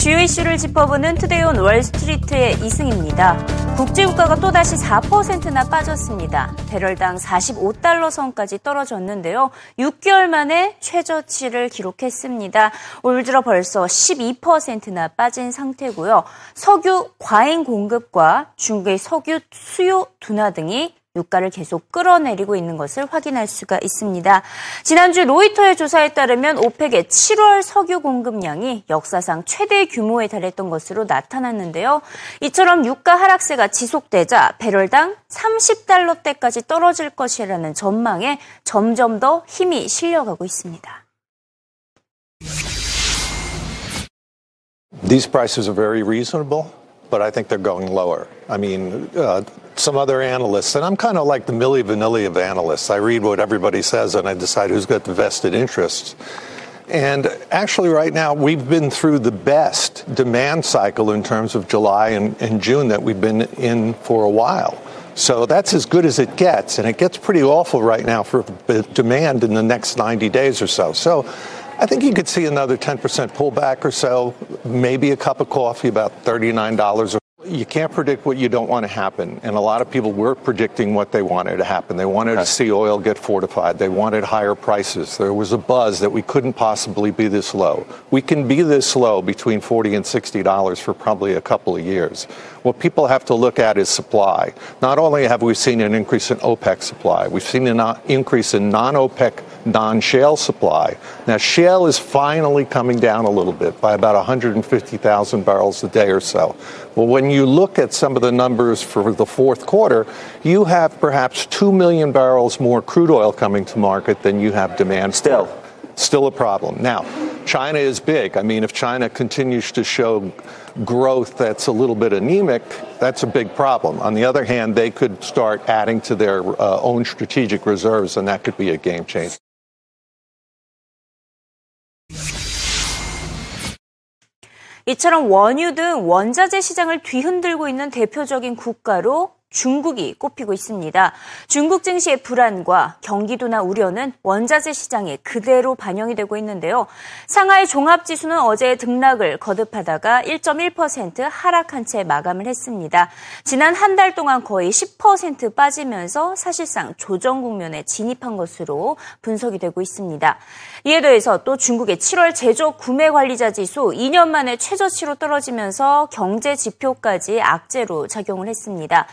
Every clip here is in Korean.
주요 이슈를 짚어보는 Today on Wall Street의 이승입니다. 국제유가가 또다시 4%나 빠졌습니다. 배럴당 45달러 선까지 떨어졌는데요. 6개월 만에 최저치를 기록했습니다. 올 들어 벌써 12%나 빠진 상태고요. 석유 과잉 공급과 중국의 석유 수요 둔화 등이 유가를 계속 끌어내리고 있는 것을 확인할 수가 있습니다. 지난주 로이터의 조사에 따르면 OPEC의 7월 석유 공급량이 역사상 최대 규모에 달했던 것으로 나타났는데요. 이처럼 유가 하락세가 지속되자 배럴당 30달러대까지 떨어질 것이라는 전망에 점점 더 힘이 실려가고 있습니다. These prices are very reasonable. But I think they're going lower. I mean, uh, some other analysts, and I'm kind of like the Milli Vanilli of analysts. I read what everybody says and I decide who's got the vested interests. And actually, right now, we've been through the best demand cycle in terms of July and, and June that we've been in for a while. So that's as good as it gets, and it gets pretty awful right now for demand in the next 90 days or so. So I think you could see another 10% pullback or so, maybe a cup of coffee about $39 you can't predict what you don't want to happen. And a lot of people were predicting what they wanted to happen. They wanted to see oil get fortified. They wanted higher prices. There was a buzz that we couldn't possibly be this low. We can be this low between 40 and $60 for probably a couple of years. What people have to look at is supply. Not only have we seen an increase in OPEC supply, we've seen an uh, increase in non OPEC, non shale supply. Now, shale is finally coming down a little bit by about 150,000 barrels a day or so. Well, when you look at some of the numbers for the fourth quarter, you have perhaps 2 million barrels more crude oil coming to market than you have demand. Still. Still a problem. Now, China is big. I mean, if China continues to show growth that's a little bit anemic, that's a big problem. On the other hand, they could start adding to their uh, own strategic reserves, and that could be a game changer. 이처럼 원유 등 원자재 시장을 뒤흔들고 있는 대표적인 국가로 중국이 꼽히고 있습니다. 중국 증시의 불안과 경기도나 우려는 원자재 시장에 그대로 반영이 되고 있는데요. 상하이 종합지수는 어제 등락을 거듭하다가 1.1% 하락한 채 마감을 했습니다. 지난 한 달 동안 거의 10% 빠지면서 사실상 조정 국면에 진입한 것으로 분석이 되고 있습니다. 이에 더해서 또 중국의 7월 제조 구매 관리자 지수 2년 만에 최저치로 떨어지면서 경제 지표까지 악재로 작용을 했습니다.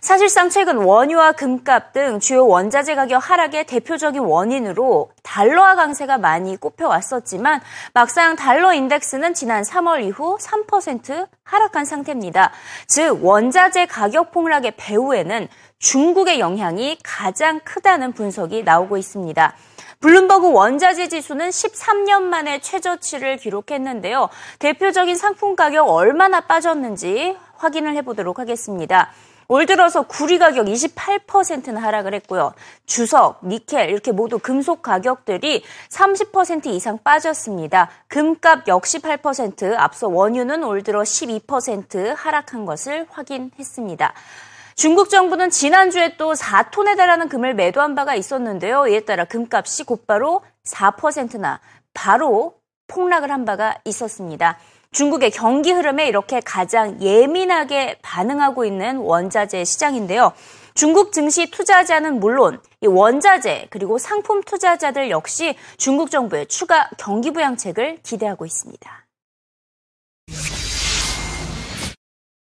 사실상 최근 원유와 금값 등 주요 원자재 가격 하락의 대표적인 원인으로 달러화 강세가 많이 꼽혀왔었지만 막상 달러 인덱스는 지난 3월 이후 3% 하락한 상태입니다. 즉 원자재 가격 폭락의 배후에는 중국의 영향이 가장 크다는 분석이 나오고 있습니다. 블룸버그 원자재 지수는 13년 만에 최저치를 기록했는데요. 대표적인 상품 가격 얼마나 빠졌는지 확인을 해보도록 하겠습니다. 올 들어서 구리 가격 28%나 하락을 했고요. 주석, 니켈 이렇게 모두 금속 가격들이 30% 이상 빠졌습니다. 금값 역시 8%, 앞서 원유는 올 들어 12% 하락한 것을 확인했습니다. 중국 정부는 지난주에 또 4톤에 달하는 금을 매도한 바가 있었는데요. 이에 따라 금값이 곧바로 4%나 바로 폭락을 한 바가 있었습니다. 중국의 경기 흐름에 이렇게 가장 예민하게 반응하고 있는 원자재 시장인데요. 중국 증시 투자자는 물론 이 원자재 그리고 상품 투자자들 역시 중국 정부의 추가 경기 부양책을 기대하고 있습니다.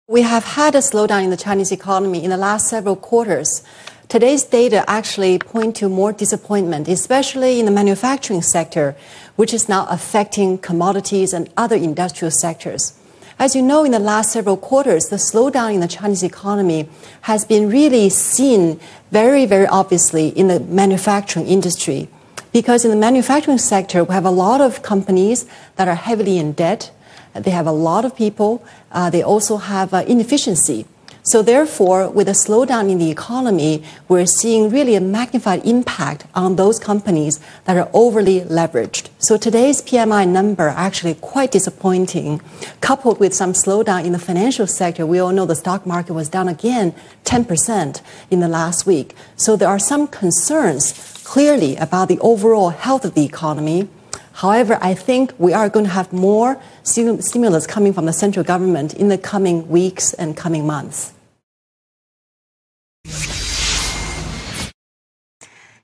We have had a slowdown in the Chinese economy in the last several quarters. Today's data actually point to more disappointment, especially in the manufacturing sector, which is now affecting commodities and other industrial sectors. As you know, in the last several quarters, the slowdown in the Chinese economy has been really seen very, very obviously in the manufacturing industry. Because in the manufacturing sector, we have a lot of companies that are heavily in debt. They have a lot of people. Uh, they also have uh, inefficiency. So therefore, with a slowdown in the economy, we're seeing really a magnified impact on those companies that are overly leveraged. So today's PMI number actually quite disappointing, coupled with some slowdown in the financial sector. We all know the stock market was down again 10% in the last week. So there are some concerns clearly about the overall health of the economy. However, I think we are going to have more stimulus coming from the central government in the coming weeks and coming months.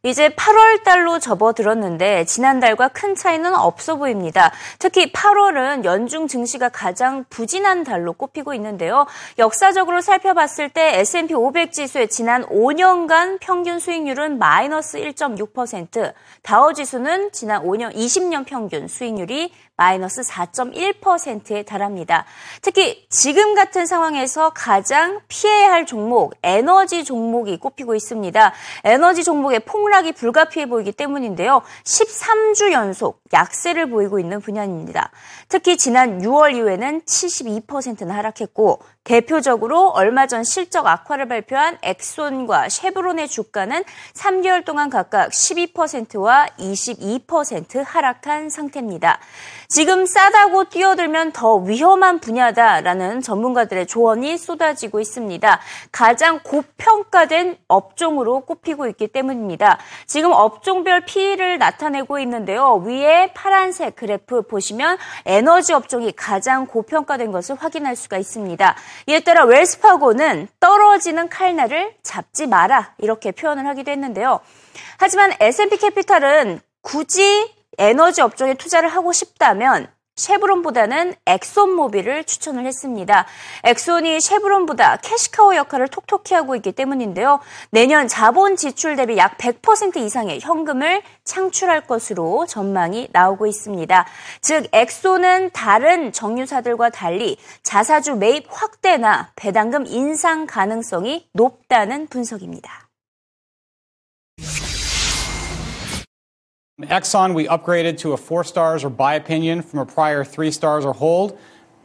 이제 8월 달로 접어들었는데 지난달과 큰 차이는 없어 보입니다. 특히 8월은 연중 증시가 가장 부진한 달로 꼽히고 있는데요. 역사적으로 살펴봤을 때 S&P 500 지수의 지난 5년간 평균 수익률은 마이너스 1.6%, 다우 지수는 지난 5년 20년 평균 수익률이 마이너스 4.1%에 달합니다. 특히 지금 같은 상황에서 가장 피해야 할 종목, 에너지 종목이 꼽히고 있습니다. 에너지 종목의 폭락이 불가피해 보이기 때문인데요. 13주 연속 약세를 보이고 있는 분야입니다. 특히 지난 6월 이후에는 72%나 하락했고 대표적으로 얼마 전 실적 악화를 발표한 엑손과 쉐브론의 주가는 3개월 동안 각각 12%와 22% 하락한 상태입니다. 지금 싸다고 뛰어들면 더 위험한 분야다라는 전문가들의 조언이 쏟아지고 있습니다. 가장 고평가된 업종으로 꼽히고 있기 때문입니다. 지금 업종별 피해를 나타내고 있는데요. 위에 파란색 그래프 보시면 에너지 업종이 가장 고평가된 것을 확인할 수가 있습니다. 이에 따라 웰스파고는 떨어지는 칼날을 잡지 마라 이렇게 표현을 하기도 했는데요. 하지만 S&P 캐피탈은 굳이 에너지 업종에 투자를 하고 싶다면 쉐브론보다는 엑손모빌을 추천을 했습니다. 엑손이 쉐브론보다 cash cow 역할을 톡톡히 하고 있기 때문인데요. 내년 자본 지출 대비 약 100% 이상의 현금을 창출할 것으로 전망이 나오고 있습니다. 즉 엑손은 다른 정유사들과 달리 자사주 매입 확대나 배당금 인상 가능성이 높다는 분석입니다. Exxon, we upgraded to a four stars or buy opinion from a prior three stars or hold.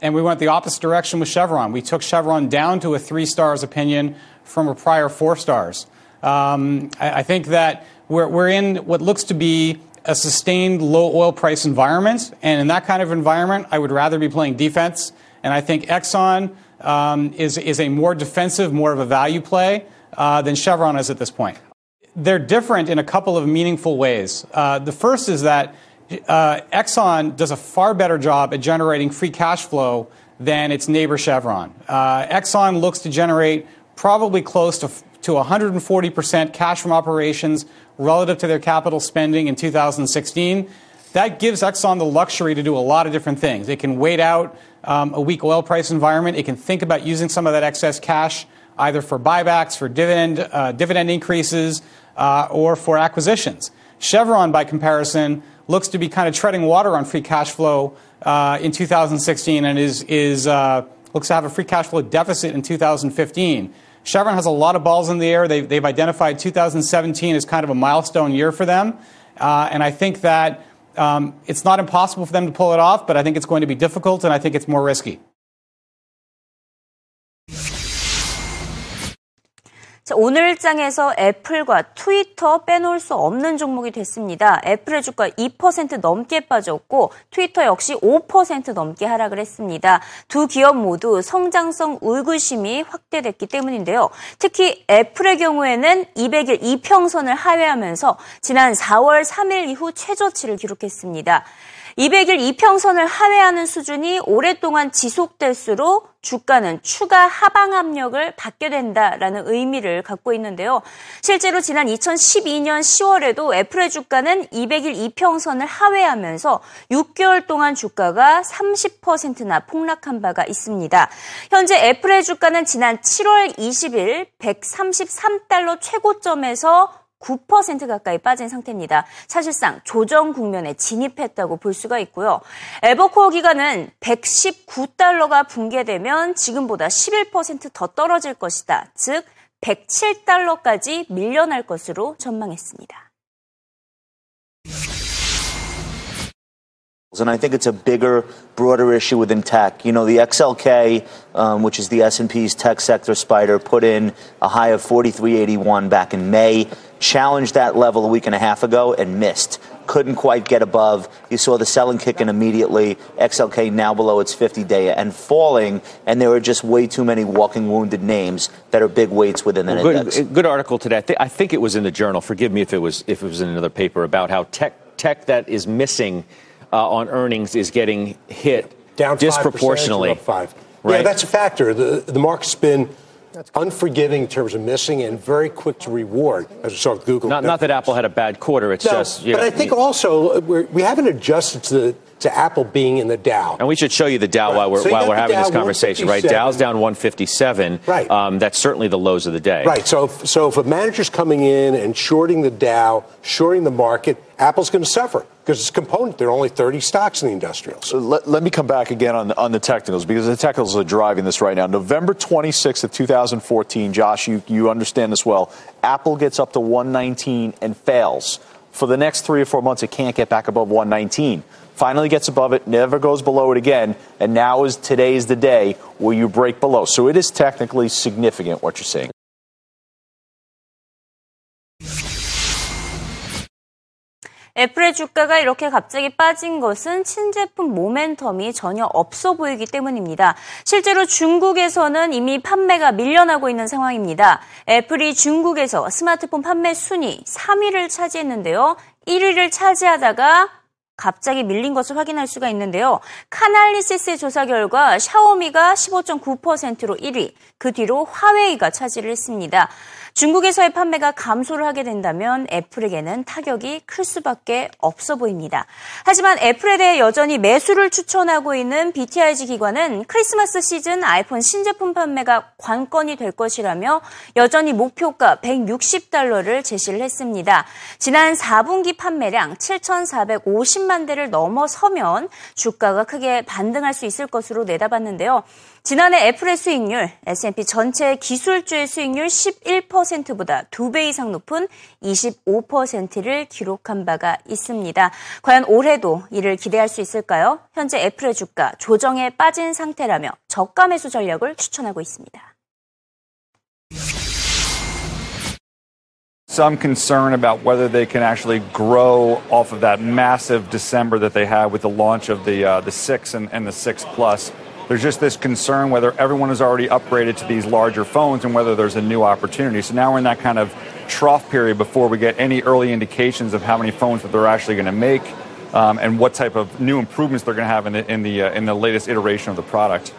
And we went the opposite direction with Chevron. We took Chevron down to a three stars opinion from a prior four stars. Um, I, I, think that we're, we're in what looks to be a sustained low oil price environment. And in that kind of environment, I would rather be playing defense. And I think Exxon um, is, is a more defensive, more of a value play uh, than Chevron is at this point they're different in a couple of meaningful ways. Uh, the first is that uh, Exxon does a far better job at generating free cash flow than its neighbor Chevron. Uh, Exxon looks to generate probably close to, to 140% cash from operations relative to their capital spending in 2016. That gives Exxon the luxury to do a lot of different things. It can wait out um, a weak oil price environment. It can think about using some of that excess cash either for buybacks, for dividend, uh, dividend increases, uh, or for acquisitions. Chevron, by comparison, looks to be kind of treading water on free cash flow uh, in 2016 and is, is uh, looks to have a free cash flow deficit in 2015. Chevron has a lot of balls in the air. They've, they've identified 2017 as kind of a milestone year for them. Uh, and I think that um, it's not impossible for them to pull it off, but I think it's going to be difficult and I think it's more risky. 오늘 장에서 애플과 트위터 빼놓을 수 없는 종목이 됐습니다. 애플의 주가 2% 넘게 빠졌고 트위터 역시 5% 넘게 하락을 했습니다. 두 기업 모두 성장성 의구심이 확대됐기 때문인데요. 특히 애플의 경우에는 200일 이평선을 하회하면서 지난 4월 3일 이후 최저치를 기록했습니다. 200일 이평선을 하회하는 수준이 오랫동안 지속될수록 주가는 추가 하방 압력을 받게 된다라는 의미를 갖고 있는데요. 실제로 지난 2012년 10월에도 애플의 주가는 200일 이평선을 하회하면서 6개월 동안 주가가 30%나 폭락한 바가 있습니다. 현재 애플의 주가는 지난 7월 20일 133달러 최고점에서 9% 가까이 빠진 상태입니다. 사실상 조정 국면에 진입했다고 볼 수가 있고요. 에버코어 기간은 119달러가 붕괴되면 지금보다 11%더 떨어질 것이다. 즉 107달러까지 밀려날 것으로 전망했습니다. And I think it's a bigger, broader issue within tech. You know, the XLK, um, which is the S&P's tech sector spider, put in a high of 43.81 back in May, challenged that level a week and a half ago and missed. Couldn't quite get above. You saw the selling kick in immediately. XLK now below its 50 day and falling, and there are just way too many walking wounded names that are big weights within the well, index. Good, good article today. I, I think it was in the journal. Forgive me if it was if it was in another paper about how tech tech that is missing uh, on earnings is getting hit down disproportionately. 5%, five. Right. Yeah, that's a factor. The the market's been unforgiving in terms of missing and very quick to reward, as we saw with Google. Not, not that Apple had a bad quarter. It's No, just you but know, I think also uh, we're, we haven't adjusted to to Apple being in the Dow. And we should show you the Dow Right. while we're So while we're the having this conversation, right? Dow's down 157. Right. Um, that's certainly the lows of the day. Right. So, if, so if a manager's coming in and shorting the Dow, shorting the market, Apple's going to suffer because it's a component. There are only 30 stocks in the industrials. So let, let me come back again on the, on the technicals because the technicals are driving this right now. November 26th of 2014, Josh, you, you understand this well. Apple gets up to 119 and fails. For the next three or four months, it can't get back above 119. Finally gets above it, never goes below it again, and now is today is the day where you break below. So it is technically significant what you're seeing. 애플의 주가가 이렇게 갑자기 빠진 것은 신제품 모멘텀이 전혀 없어 보이기 때문입니다. 실제로 중국에서는 이미 판매가 밀려나고 있는 상황입니다. 애플이 중국에서 스마트폰 판매 순위 3위를 차지했는데요. 1위를 차지하다가 갑자기 밀린 것을 확인할 수가 있는데요. 카날리시스의 조사 결과 샤오미가 15.9%로 1위, 그 뒤로 화웨이가 차지를 했습니다. 중국에서의 판매가 감소를 하게 된다면 애플에게는 타격이 클 수밖에 없어 보입니다. 하지만 애플에 대해 여전히 매수를 추천하고 있는 BTIG 기관은 크리스마스 시즌 아이폰 신제품 판매가 관건이 될 것이라며 여전히 목표가 160달러를 제시를 했습니다. 지난 4분기 판매량 7,450만 대를 넘어서면 주가가 크게 반등할 수 있을 것으로 내다봤는데요. 지난해 애플의 수익률, S&P 전체 기술주의 수익률 11%보다 2배 이상 높은 25%를 기록한 바가 있습니다. 과연 올해도 이를 기대할 수 있을까요? 현재 애플의 주가 조정에 빠진 상태라며 저가 매수 전략을 추천하고 있습니다. Some concern about whether they can actually grow off of that massive December that they had with the launch of the uh, the six and, and the six plus. There's just this concern whether everyone is already upgraded to these larger phones and whether there's a new opportunity. So now we're in that kind of trough period before we get any early indications of how many phones that they're actually going to make um, and what type of new improvements they're going to have in the in the uh, in the latest iteration of the product.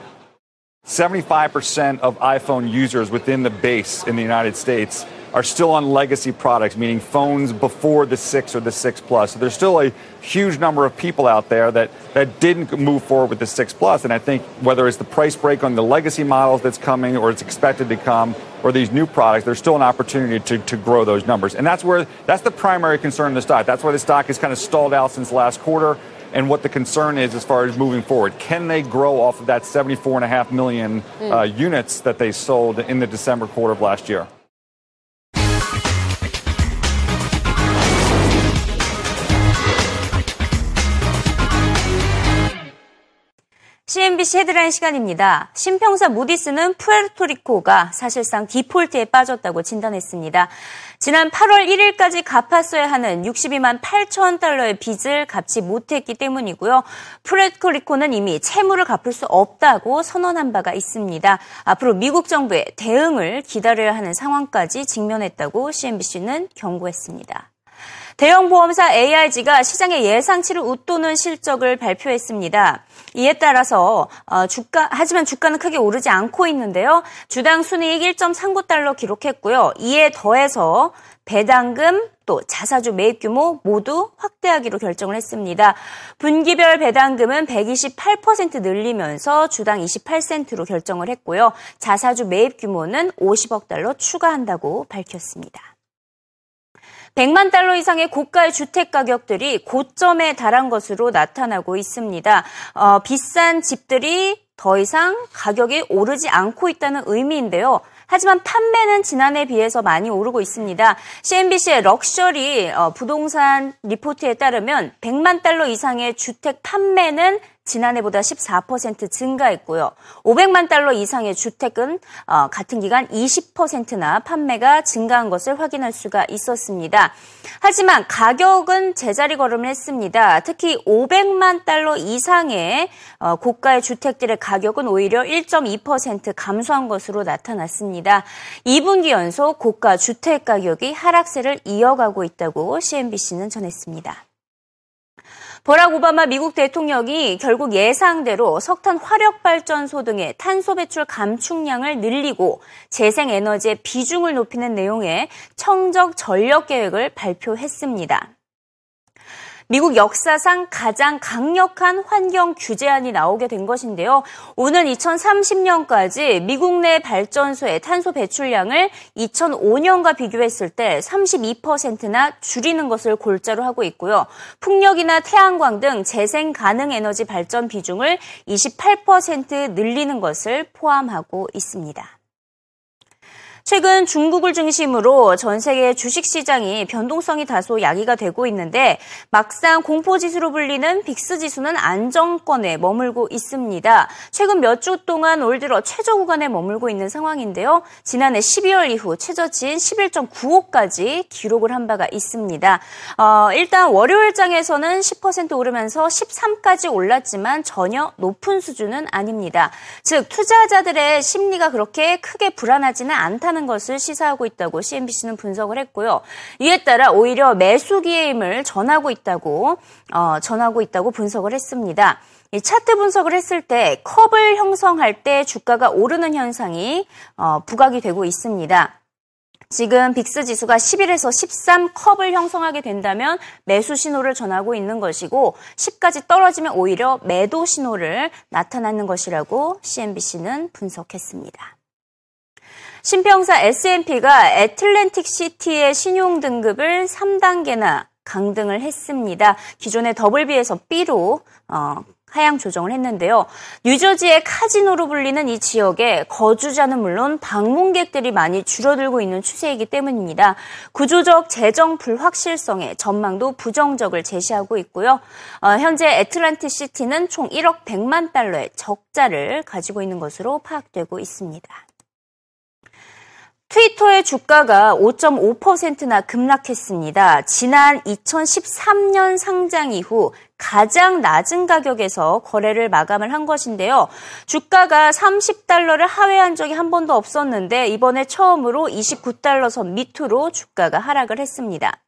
75% of iPhone users within the base in the United States are still on legacy products, meaning phones before the 6 or the 6 Plus. So there's still a huge number of people out there that, that didn't move forward with the 6 Plus. And I think whether it's the price break on the legacy models that's coming or it's expected to come or these new products, there's still an opportunity to, to grow those numbers. And that's where that's the primary concern in the stock. That's why the stock is kind of stalled out since last quarter and what the concern is as far as moving forward. Can they grow off of that 74.5 million uh, units that they sold in the December quarter of last year? CNBC 헤드라인 시간입니다. 신평사 무디스는 푸에르토리코가 사실상 디폴트에 빠졌다고 진단했습니다. 지난 8월 1일까지 갚았어야 하는 62만 8천 달러의 빚을 갚지 못했기 때문이고요. 푸에르토리코는 이미 채무를 갚을 수 없다고 선언한 바가 있습니다. 앞으로 미국 정부의 대응을 기다려야 하는 상황까지 직면했다고 CNBC는 경고했습니다. 대형 보험사 AIG가 시장의 예상치를 웃도는 실적을 발표했습니다. 이에 따라서 어, 주가 하지만 주가는 크게 오르지 않고 있는데요. 주당 순이익 1.39달러 기록했고요. 이에 더해서 배당금 또 자사주 매입 규모 모두 확대하기로 결정을 했습니다. 분기별 배당금은 128% 늘리면서 주당 28센트로 결정을 했고요. 자사주 매입 규모는 50억 달러 추가한다고 밝혔습니다. 100만 달러 이상의 고가의 주택 가격들이 고점에 달한 것으로 나타나고 있습니다. 어, 비싼 집들이 더 이상 가격이 오르지 않고 있다는 의미인데요. 하지만 판매는 지난해에 비해서 많이 오르고 있습니다. CNBC의 luxury 어, 부동산 리포트에 따르면 100만 달러 이상의 주택 판매는 지난해보다 14% 증가했고요. 500만 달러 이상의 주택은 어, 같은 기간 20%나 판매가 증가한 것을 확인할 수가 있었습니다. 하지만 가격은 제자리 걸음을 했습니다. 특히 500만 달러 이상의 어, 고가의 주택들의 가격은 오히려 1.2% 감소한 것으로 나타났습니다. 2분기 연속 고가 주택 가격이 하락세를 이어가고 있다고 CNBC는 전했습니다. 버락 오바마 미국 대통령이 결국 예상대로 석탄 화력 발전소 등의 탄소 배출 감축량을 늘리고 재생 에너지의 비중을 높이는 내용의 청적 전력 계획을 발표했습니다. 미국 역사상 가장 강력한 환경 규제안이 나오게 된 것인데요. 오는 2030년까지 미국 내 발전소의 탄소 배출량을 2005년과 비교했을 때 32%나 줄이는 것을 골자로 하고 있고요. 풍력이나 태양광 등 재생 가능 에너지 발전 비중을 28% 늘리는 것을 포함하고 있습니다. 최근 중국을 중심으로 전 세계 주식 시장이 변동성이 다소 야기가 되고 있는데 막상 공포 지수로 불리는 빅스 지수는 안정권에 머물고 있습니다. 최근 몇 주 동안 올 들어 최저 구간에 머물고 있는 상황인데요. 지난해 12월 이후 최저치인 11.95까지 기록을 한 바가 있습니다. 어, 일단 월요일 장에서는 10% 오르면서 13까지 올랐지만 전혀 높은 수준은 아닙니다. 즉 투자자들의 심리가 그렇게 크게 불안하지는 않다. 하는 것을 시사하고 있다고 CNBC는 분석을 했고요. 이에 따라 오히려 매수 기회임을 전하고 있다고 어, 전하고 있다고 분석을 했습니다. 이 차트 분석을 했을 때 컵을 형성할 때 주가가 오르는 현상이 어, 부각이 되고 있습니다. 지금 빅스 지수가 11에서 13 컵을 형성하게 된다면 매수 신호를 전하고 있는 것이고 10까지 떨어지면 오히려 매도 신호를 나타나는 것이라고 CNBC는 분석했습니다. 신평사 S&P가 애틀랜틱 시티의 신용 등급을 3단계나 강등을 했습니다. 기존의 더블비에서 B로 어, 하향 조정을 했는데요. 뉴저지의 카지노로 불리는 이 지역에 거주자는 물론 방문객들이 많이 줄어들고 있는 추세이기 때문입니다. 구조적 재정 불확실성에 전망도 부정적을 제시하고 있고요. 어, 현재 애틀란틱 시티는 총 1억 100만 달러의 적자를 가지고 있는 것으로 파악되고 있습니다. 트위터의 주가가 5.5%나 급락했습니다. 지난 2013년 상장 이후 가장 낮은 가격에서 거래를 마감을 한 것인데요. 주가가 30달러를 하회한 적이 한 번도 없었는데 이번에 처음으로 29달러 선 밑으로 주가가 하락을 했습니다.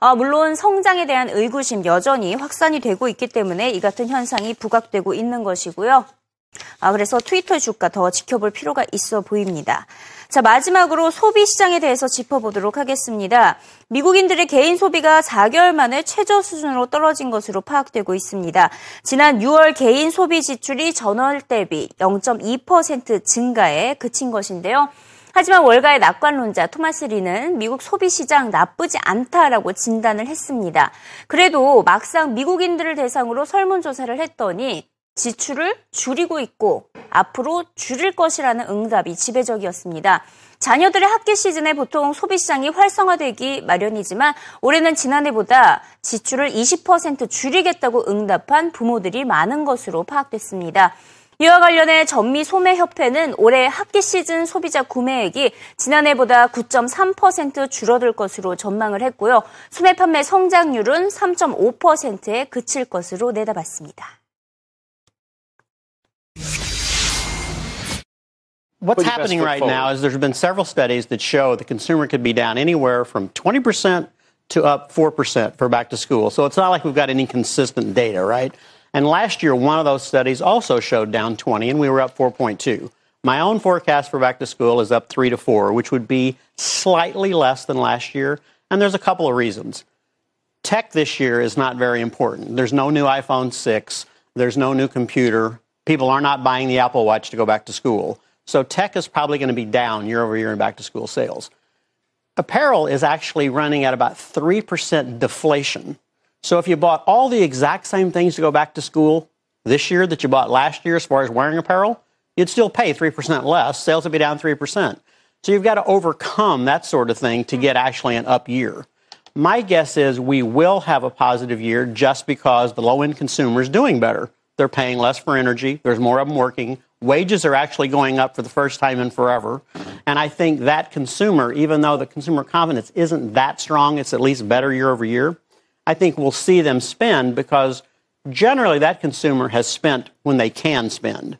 아, 물론 성장에 대한 의구심 여전히 확산이 되고 있기 때문에 이 같은 현상이 부각되고 있는 것이고요. 아, 그래서 트위터 주가 더 지켜볼 필요가 있어 보입니다. 자, 마지막으로 소비 시장에 대해서 짚어보도록 하겠습니다. 미국인들의 개인 소비가 4개월 만에 최저 수준으로 떨어진 것으로 파악되고 있습니다. 지난 6월 개인 소비 지출이 전월 대비 0.2% 증가에 그친 것인데요. 하지만 월가의 낙관론자 토마스 리는 미국 소비 시장 나쁘지 않다라고 진단을 했습니다. 그래도 막상 미국인들을 대상으로 설문조사를 했더니 지출을 줄이고 있고 앞으로 줄일 것이라는 응답이 지배적이었습니다. 자녀들의 학기 시즌에 보통 소비 시장이 활성화되기 마련이지만 올해는 지난해보다 지출을 20% 줄이겠다고 응답한 부모들이 많은 것으로 파악됐습니다. 이와 관련해 전미 소매협회는 올해 학기 시즌 소비자 구매액이 지난해보다 9.3% 줄어들 것으로 전망을 했고요. 소매 판매 성장률은 3.5%에 그칠 것으로 내다봤습니다. What's happening right forward? now is there's been several studies that show the consumer could be down anywhere from 20% to up 4% for back to school. So it's not like we've got any consistent data, right? And last year, one of those studies also showed down 20, and we were up 4.2. My own forecast for back to school is up 3 to 4, which would be slightly less than last year. And there's a couple of reasons. Tech this year is not very important. There's no new iPhone 6, there's no new computer. People are not buying the Apple Watch to go back to school. So tech is probably going to be down year over year in back to school sales. Apparel is actually running at about 3% deflation. So if you bought all the exact same things to go back to school this year that you bought last year as far as wearing apparel, you'd still pay 3% less. Sales would be down 3%. So you've got to overcome that sort of thing to get actually an up year. My guess is we will have a positive year just because the low end consumer is doing better. They're paying less for energy. There's more of them working. Wages are actually going up for the first time in forever. And I think that consumer, even though the consumer confidence isn't that strong, it's at least better year over year. I think we'll see them spend because generally that consumer has spent when they can spend.